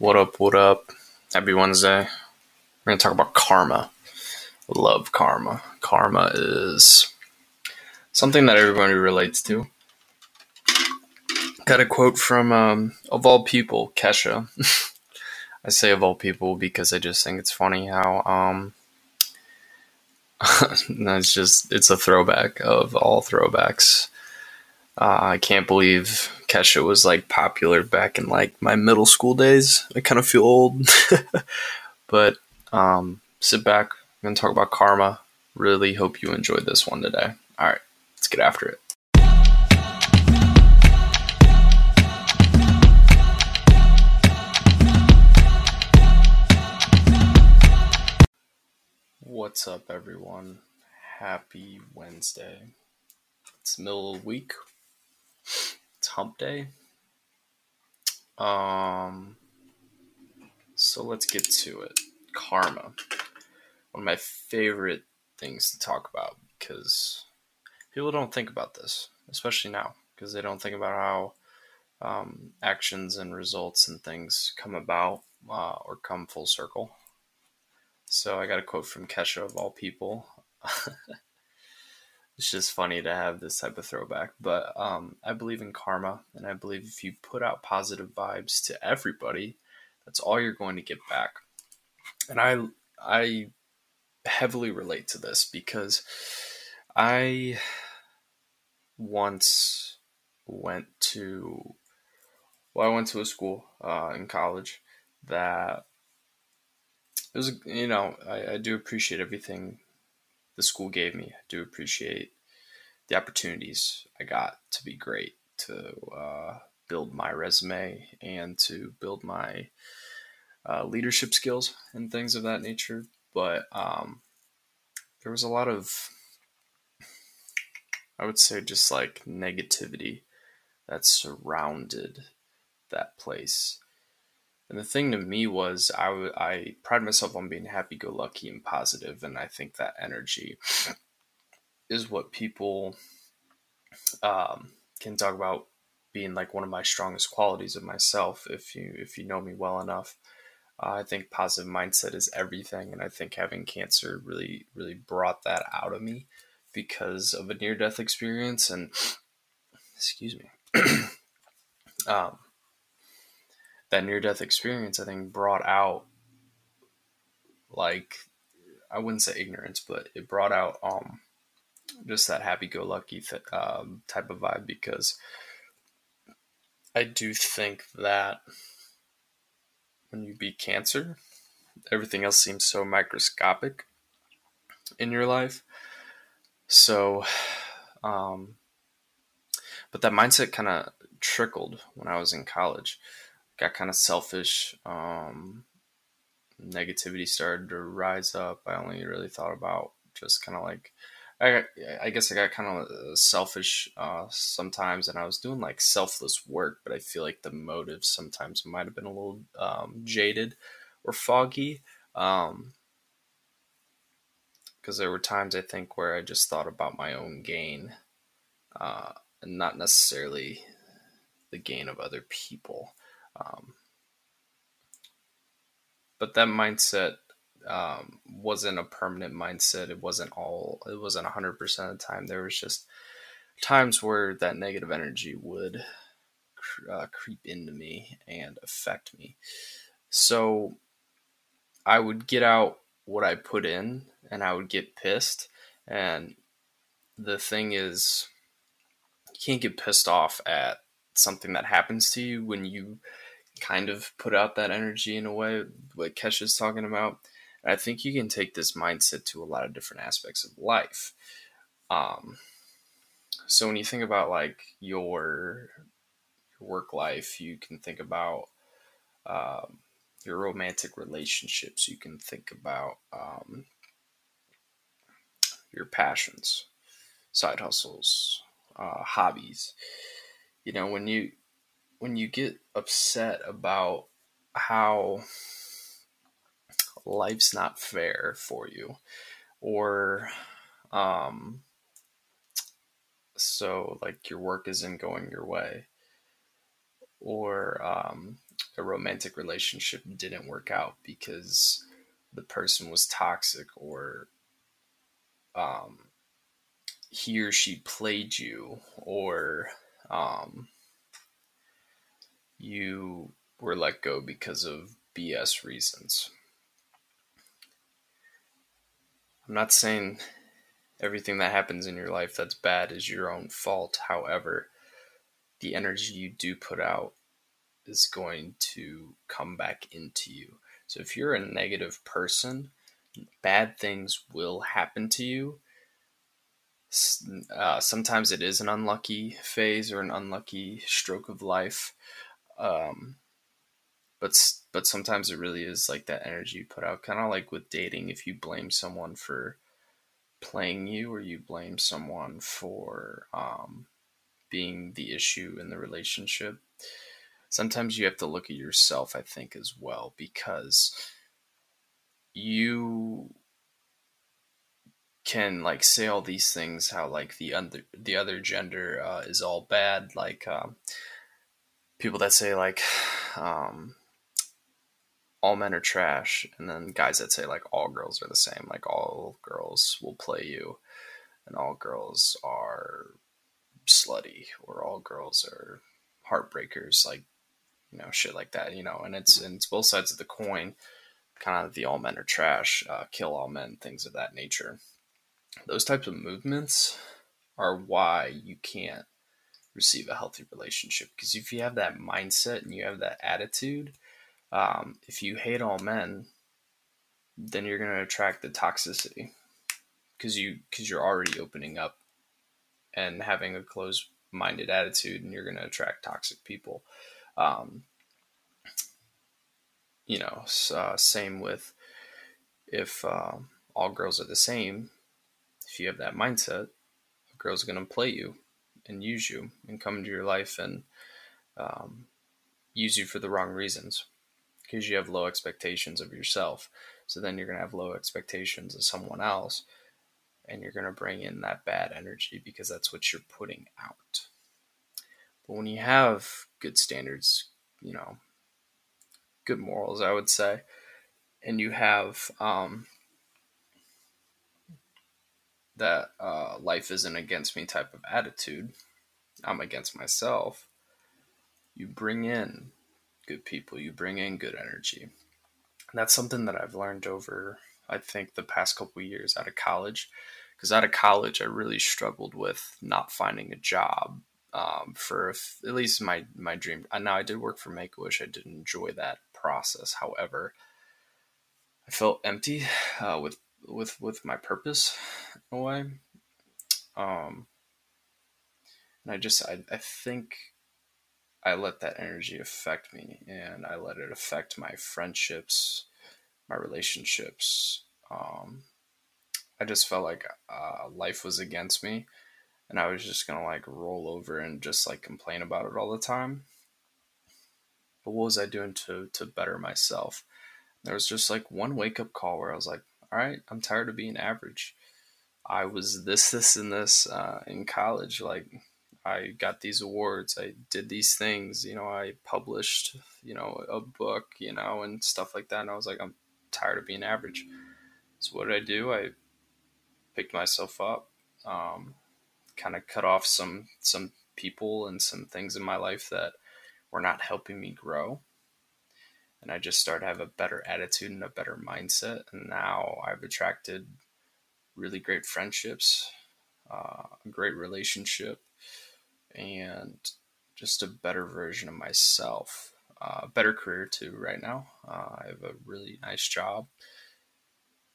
What up, what up? Happy Wednesday. We're going to talk about karma. Love karma. Karma is something that everybody relates to. Got a quote from, um, of all people, Kesha. I say of all people because I just think it's funny how, um, it's just, it's a throwback of all throwbacks. Uh, I can't believe Kesha was like popular back in like my middle school days. I kind of feel old, but um, sit back. I'm gonna talk about karma. Really hope you enjoyed this one today. All right, let's get after it. What's up, everyone? Happy Wednesday. It's middle of the week. It's hump day. Um, so let's get to it. Karma. One of my favorite things to talk about because people don't think about this, especially now, because they don't think about how um, actions and results and things come about uh, or come full circle. So I got a quote from Kesha of all people. it's just funny to have this type of throwback. But um, I believe in karma, and I believe if you put out positive vibes to everybody, that's all you're going to get back. And I I heavily relate to this because I once went to well, I went to a school uh, in college that it was you know I, I do appreciate everything the school gave me. I do appreciate the opportunities I got to be great, to uh, build my resume, and to build my uh, leadership skills and things of that nature. But um, there was a lot of, I would say, just like negativity that surrounded that place. And the thing to me was, I, I pride myself on being happy go lucky and positive, and I think that energy is what people um, can talk about being like one of my strongest qualities of myself. If you if you know me well enough, uh, I think positive mindset is everything, and I think having cancer really really brought that out of me because of a near death experience and excuse me. um, that near death experience, I think, brought out like I wouldn't say ignorance, but it brought out um just that happy go lucky th- um, type of vibe because I do think that when you beat cancer, everything else seems so microscopic in your life. So, um, but that mindset kind of trickled when I was in college got kind of selfish. Um, negativity started to rise up. I only really thought about just kind of like, I, I guess I got kind of uh, selfish uh, sometimes, and I was doing like selfless work, but I feel like the motive sometimes might have been a little um, jaded or foggy. Um, because there were times I think where I just thought about my own gain, uh, and not necessarily the gain of other people. Um, but that mindset um, wasn't a permanent mindset. It wasn't all. It wasn't hundred percent of the time. There was just times where that negative energy would uh, creep into me and affect me. So I would get out what I put in, and I would get pissed. And the thing is, you can't get pissed off at something that happens to you when you kind of put out that energy in a way, what Kesh is talking about. I think you can take this mindset to a lot of different aspects of life. Um, so when you think about like your, your work life, you can think about um, your romantic relationships. You can think about um, your passions, side hustles, uh, hobbies. You know, when you when you get upset about how life's not fair for you or um so like your work isn't going your way or um a romantic relationship didn't work out because the person was toxic or um, he or she played you or um, you were let go because of BS reasons. I'm not saying everything that happens in your life that's bad is your own fault. However, the energy you do put out is going to come back into you. So if you're a negative person, bad things will happen to you. Uh, sometimes it is an unlucky phase or an unlucky stroke of life. Um, but but sometimes it really is like that energy you put out kind of like with dating if you blame someone for playing you or you blame someone for um, being the issue in the relationship sometimes you have to look at yourself i think as well because you can like say all these things how like the other the other gender uh, is all bad like um, people that say like um, all men are trash, and then guys that say like all girls are the same, like all girls will play you, and all girls are slutty, or all girls are heartbreakers, like you know shit like that, you know, and it's and it's both sides of the coin, kind of the all men are trash, uh, kill all men, things of that nature. Those types of movements are why you can't receive a healthy relationship because if you have that mindset and you have that attitude um, if you hate all men, then you're going to attract the toxicity because you because you're already opening up and having a closed-minded attitude, and you're going to attract toxic people. Um, you know, uh, same with if uh, all girls are the same. If you have that mindset, a girl's going to play you and use you and come into your life and um, use you for the wrong reasons because you have low expectations of yourself. So then you're going to have low expectations of someone else and you're going to bring in that bad energy because that's what you're putting out. But when you have good standards, you know, good morals, I would say, and you have um, that uh, life isn't against me type of attitude, I'm against myself, you bring in good people, you bring in good energy. And that's something that I've learned over, I think, the past couple years out of college. Because out of college, I really struggled with not finding a job um, for at least my my dream. Now I did work for Make a Wish. I did enjoy that process. However, I felt empty uh, with with with my purpose in a way. Um, and I just I, I think I let that energy affect me and I let it affect my friendships, my relationships. Um, I just felt like uh, life was against me and I was just gonna like roll over and just like complain about it all the time. But what was I doing to to better myself? There was just like one wake up call where I was like, all right, I'm tired of being average. I was this, this, and this uh, in college. Like, I got these awards. I did these things. You know, I published, you know, a book, you know, and stuff like that. And I was like, I'm tired of being average. So what did I do? I picked myself up, um, kind of cut off some some people and some things in my life that were not helping me grow. And I just started to have a better attitude and a better mindset. And now I've attracted really great friendships, uh, a great relationship, and just a better version of myself. Uh, better career too right now. Uh, I have a really nice job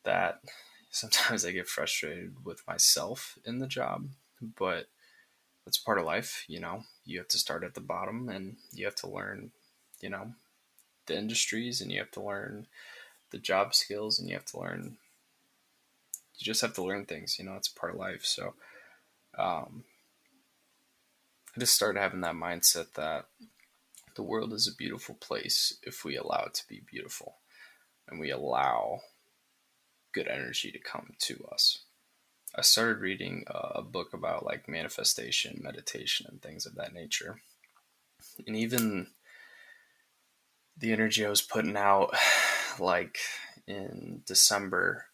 that sometimes I get frustrated with myself in the job, but that's part of life. You know, you have to start at the bottom and you have to learn, you know, the industries and you have to learn the job skills and you have to learn, you just have to learn things, you know, it's part of life. So, um, I just started having that mindset that the world is a beautiful place if we allow it to be beautiful and we allow good energy to come to us. I started reading a book about like manifestation, meditation, and things of that nature. And even the energy I was putting out, like in December,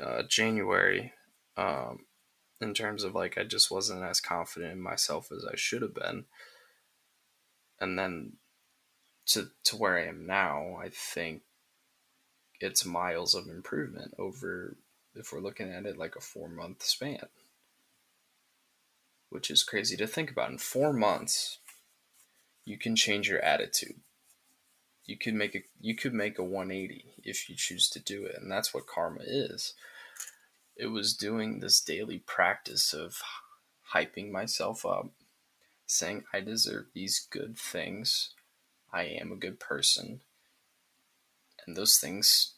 uh, January, um, in terms of like I just wasn't as confident in myself as I should have been. And then to to where I am now, I think it's miles of improvement over if we're looking at it like a four month span. Which is crazy to think about. In four months, you can change your attitude. You could make a you could make a 180 if you choose to do it, and that's what karma is. It was doing this daily practice of hyping myself up, saying I deserve these good things. I am a good person. And those things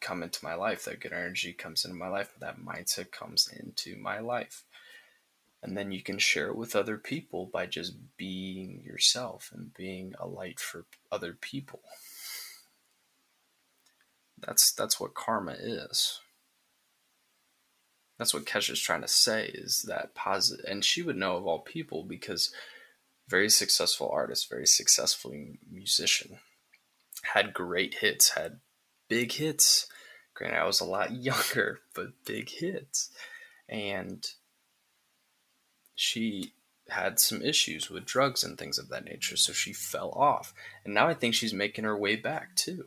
come into my life. That good energy comes into my life. That mindset comes into my life and then you can share it with other people by just being yourself and being a light for other people. That's that's what karma is. That's what kesha's trying to say is that positive and she would know of all people because very successful artist very successful musician had great hits had big hits. Granted i was a lot younger but big hits. And she had some issues with drugs and things of that nature, so she fell off. And now I think she's making her way back too.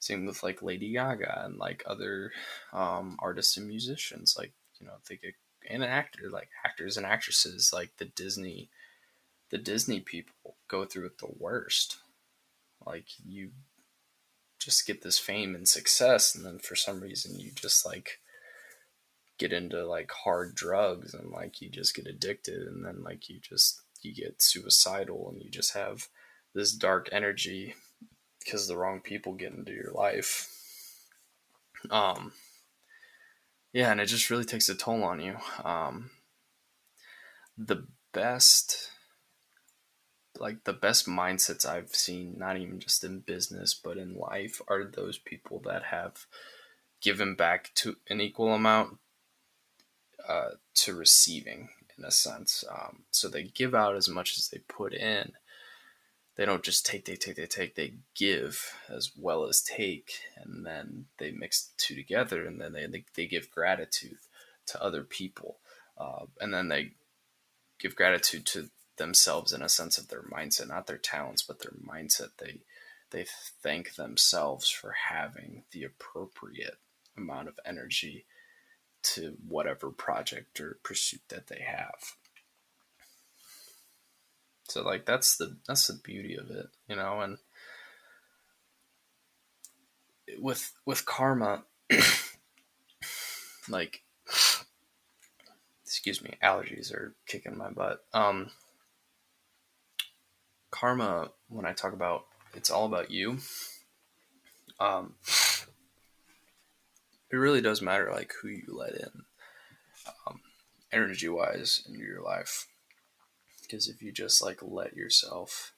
Same with like Lady Gaga and like other um, artists and musicians, like you know, they get and an actor, like actors and actresses, like the Disney, the Disney people go through it the worst. Like you just get this fame and success, and then for some reason you just like get into like hard drugs and like you just get addicted and then like you just you get suicidal and you just have this dark energy because the wrong people get into your life. Um yeah and it just really takes a toll on you. Um the best like the best mindsets i've seen not even just in business but in life are those people that have given back to an equal amount uh, to receiving in a sense. Um, so they give out as much as they put in. They don't just take, they take, they take. They give as well as take, and then they mix the two together, and then they they, they give gratitude to other people, uh, and then they give gratitude to themselves in a sense of their mindset, not their talents, but their mindset. They they thank themselves for having the appropriate amount of energy to whatever project or pursuit that they have. So like that's the that's the beauty of it, you know, and with with karma like excuse me, allergies are kicking my butt. Um karma when I talk about it's all about you. Um it really does matter like who you let in um, energy wise into your life. Because if you just like let yourself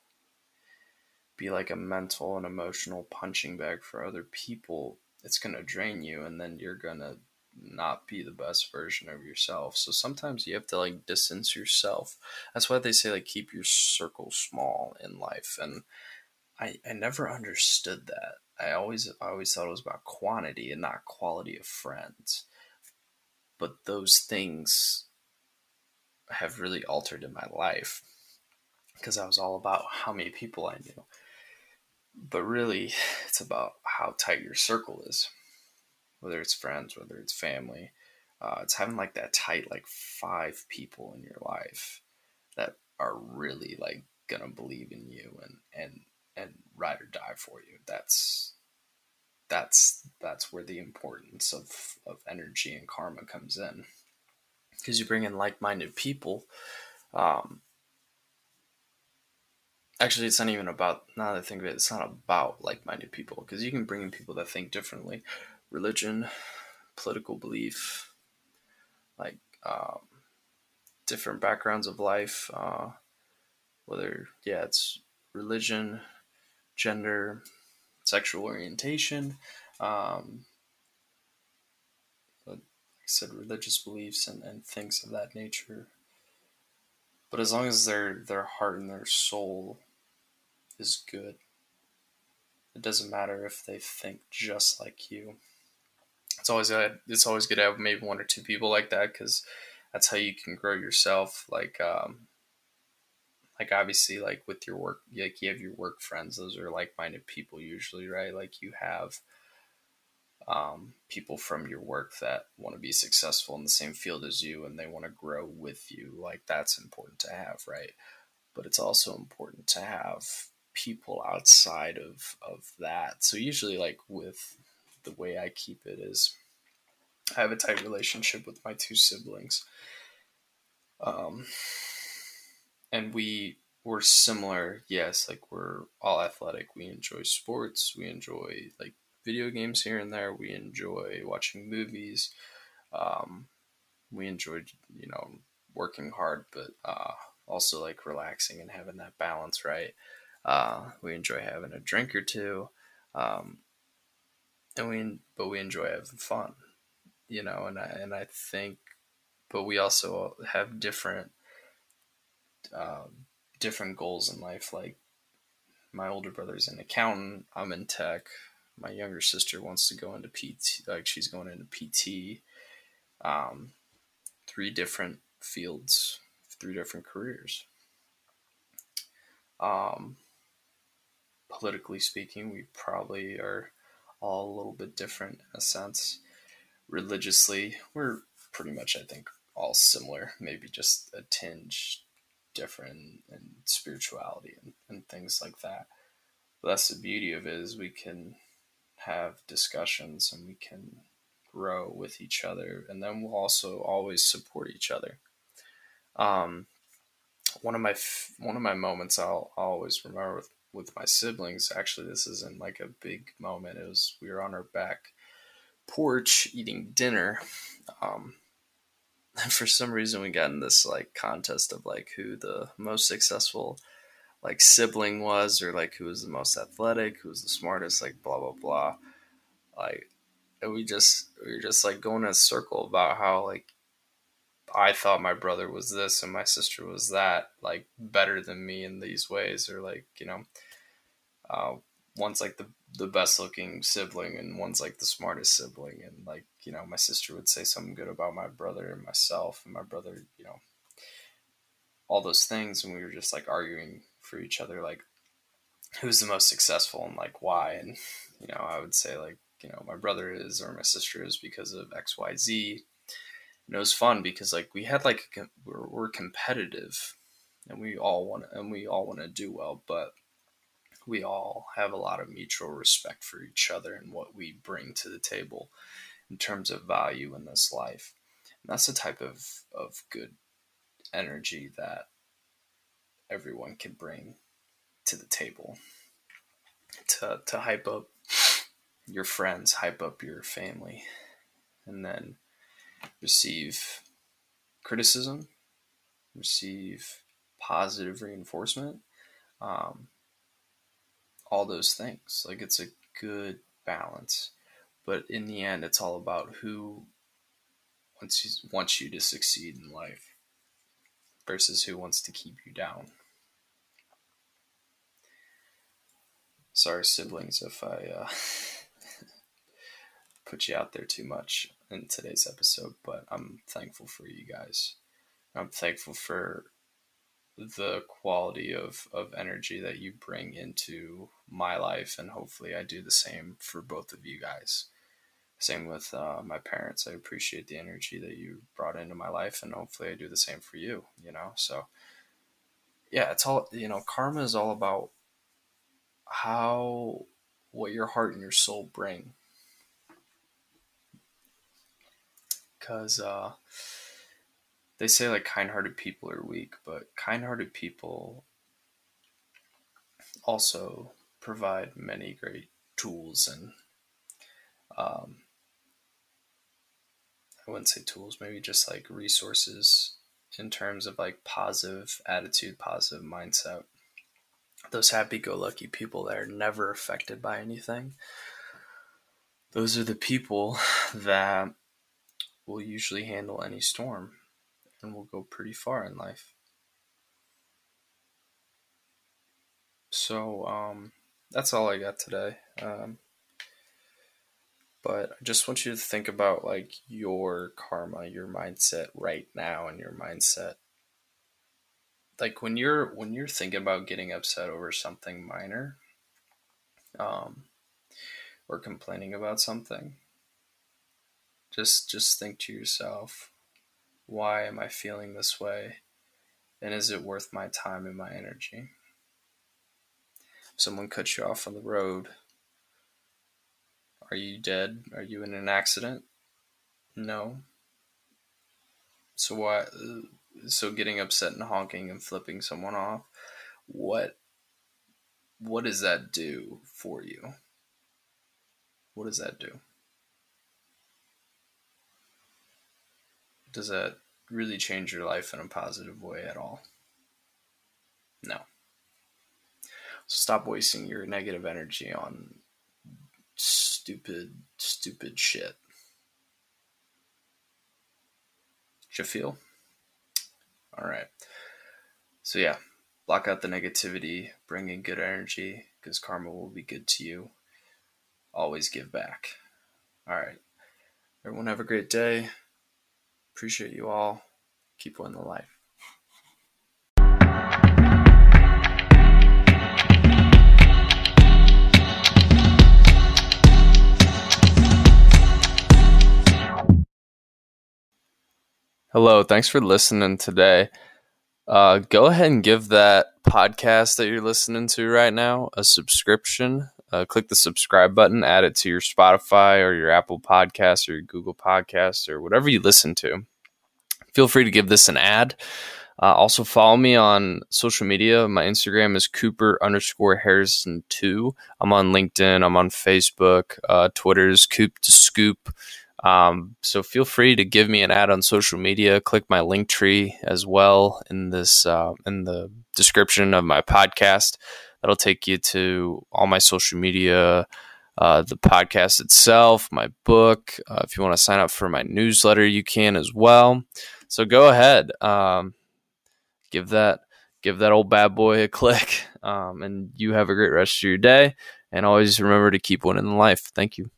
be like a mental and emotional punching bag for other people it's going to drain you and then you're going to not be the best version of yourself. So sometimes you have to like distance yourself. That's why they say like keep your circle small in life and i i never understood that I always I always thought it was about quantity and not quality of friends. But those things have really altered in my life because I was all about how many people I knew. But really, it's about how tight your circle is, whether it's friends, whether it's family. Uh, it's having like that tight, like five people in your life that are really like gonna believe in you and and and ride or die for you. That's that's that's where the importance of of energy and karma comes in, because you bring in like minded people. Um, actually, it's not even about. Now that I think of it, it's not about like minded people because you can bring in people that think differently, religion, political belief, like um, different backgrounds of life. Uh, whether yeah, it's religion, gender, sexual orientation, um, like I said, religious beliefs and, and things of that nature. But as long as their their heart and their soul is good, It doesn't matter if they think just like you. It's always good. It's always good to have maybe one or two people like that because that's how you can grow yourself. Like, um, like obviously, like with your work, like you have your work friends. Those are like-minded people usually, right? Like you have um, people from your work that want to be successful in the same field as you and they want to grow with you. Like that's important to have, right? But it's also important to have people outside of of that. So usually, like with the way I keep it is, I have a tight relationship with my two siblings. Um, and we were similar. Yes, like we're all athletic. We enjoy sports. We enjoy like video games here and there. We enjoy watching movies. Um, we enjoyed, you know, working hard, but uh, also like relaxing and having that balance, right? Uh, we enjoy having a drink or two, um, and we but we enjoy having fun, you know. And I and I think, but we also have different um, different goals in life. Like my older brother's an accountant. I'm in tech my younger sister wants to go into PT, like she's going into PT. Um, three different fields, three different careers. Um, politically speaking, we probably are all a little bit different in a sense. Religiously, we're pretty much, I think, all similar, maybe just a tinge different in spirituality and, and things like that. But that's the beauty of it is we can have discussions and we can grow with each other and then we'll also always support each other um, one of my one of my moments I'll, I'll always remember with, with my siblings actually this isn't like a big moment it was we were on our back porch eating dinner um, and for some reason we got in this like contest of like who the most successful like sibling was or like who was the most athletic, who was the smartest, like blah blah blah. Like and we just we were just like going in a circle about how like I thought my brother was this and my sister was that, like better than me in these ways, or like you know, uh, like the the best looking sibling and one's like the smartest sibling, and like you know, my sister would say something good about my brother and myself, and my brother, you know, all those things, and we were just like arguing for each other, like who's the most successful and like why. And you know, I would say like you know my brother is or my sister is because of X Y Z. And it was fun because like we had like we're, we're competitive, and we all want and we all want to do well, but we all have a lot of mutual respect for each other and what we bring to the table in terms of value in this life. And that's the type of, of good energy that everyone can bring to the table to, to hype up your friends, hype up your family, and then receive criticism, receive positive reinforcement, um, all those things. Like it's a good balance. But in the end, it's all about who wants you, wants you to succeed in life versus who wants to keep you down. Sorry, siblings, if I uh, put you out there too much in today's episode, but I'm thankful for you guys. I'm thankful for the quality of, of energy that you bring into my life, and hopefully, I do the same for both of you guys. Same with uh, my parents. I appreciate the energy that you brought into my life, and hopefully, I do the same for you. You know, so yeah, it's all you know. Karma is all about how what your heart and your soul bring because uh, they say like kind-hearted people are weak but kind-hearted people also provide many great tools and um, i wouldn't say tools maybe just like resources in terms of like positive attitude positive mindset. Those happy-go-lucky people that are never affected by anything those are the people that will usually handle any storm and will go pretty far in life. So um that's all I got today. Um, but I just want you to think about like your karma, your mindset right now, and your mindset. Like when you're when you're thinking about getting upset over something minor, um, or complaining about something, just just think to yourself, why am I feeling this way, and is it worth my time and my energy? Someone cuts you off on the road are you dead? Are you in an accident? No. So why? So getting upset and honking and flipping someone off, what? What does that do for you? What does that do? Does that really change your life in a positive way at all? No. Stop wasting your negative energy on stupid, stupid shit. You feel? All right. So, yeah, block out the negativity, bring in good energy because karma will be good to you. Always give back. All right. Everyone, have a great day. Appreciate you all. Keep winning the life. Hello, thanks for listening today. Uh, go ahead and give that podcast that you're listening to right now a subscription. Uh, click the subscribe button, add it to your Spotify or your Apple Podcasts or your Google Podcasts or whatever you listen to. Feel free to give this an ad. Uh, also, follow me on social media. My Instagram is Cooper underscore Harrison two. I'm on LinkedIn. I'm on Facebook. Uh, Twitter is Coop to Scoop. Um, so feel free to give me an ad on social media. Click my Linktree as well in this uh, in the description of my podcast. That'll take you to all my social media, uh, the podcast itself, my book. Uh, if you want to sign up for my newsletter, you can as well. So go ahead, um, give that give that old bad boy a click, um, and you have a great rest of your day. And always remember to keep winning in life. Thank you.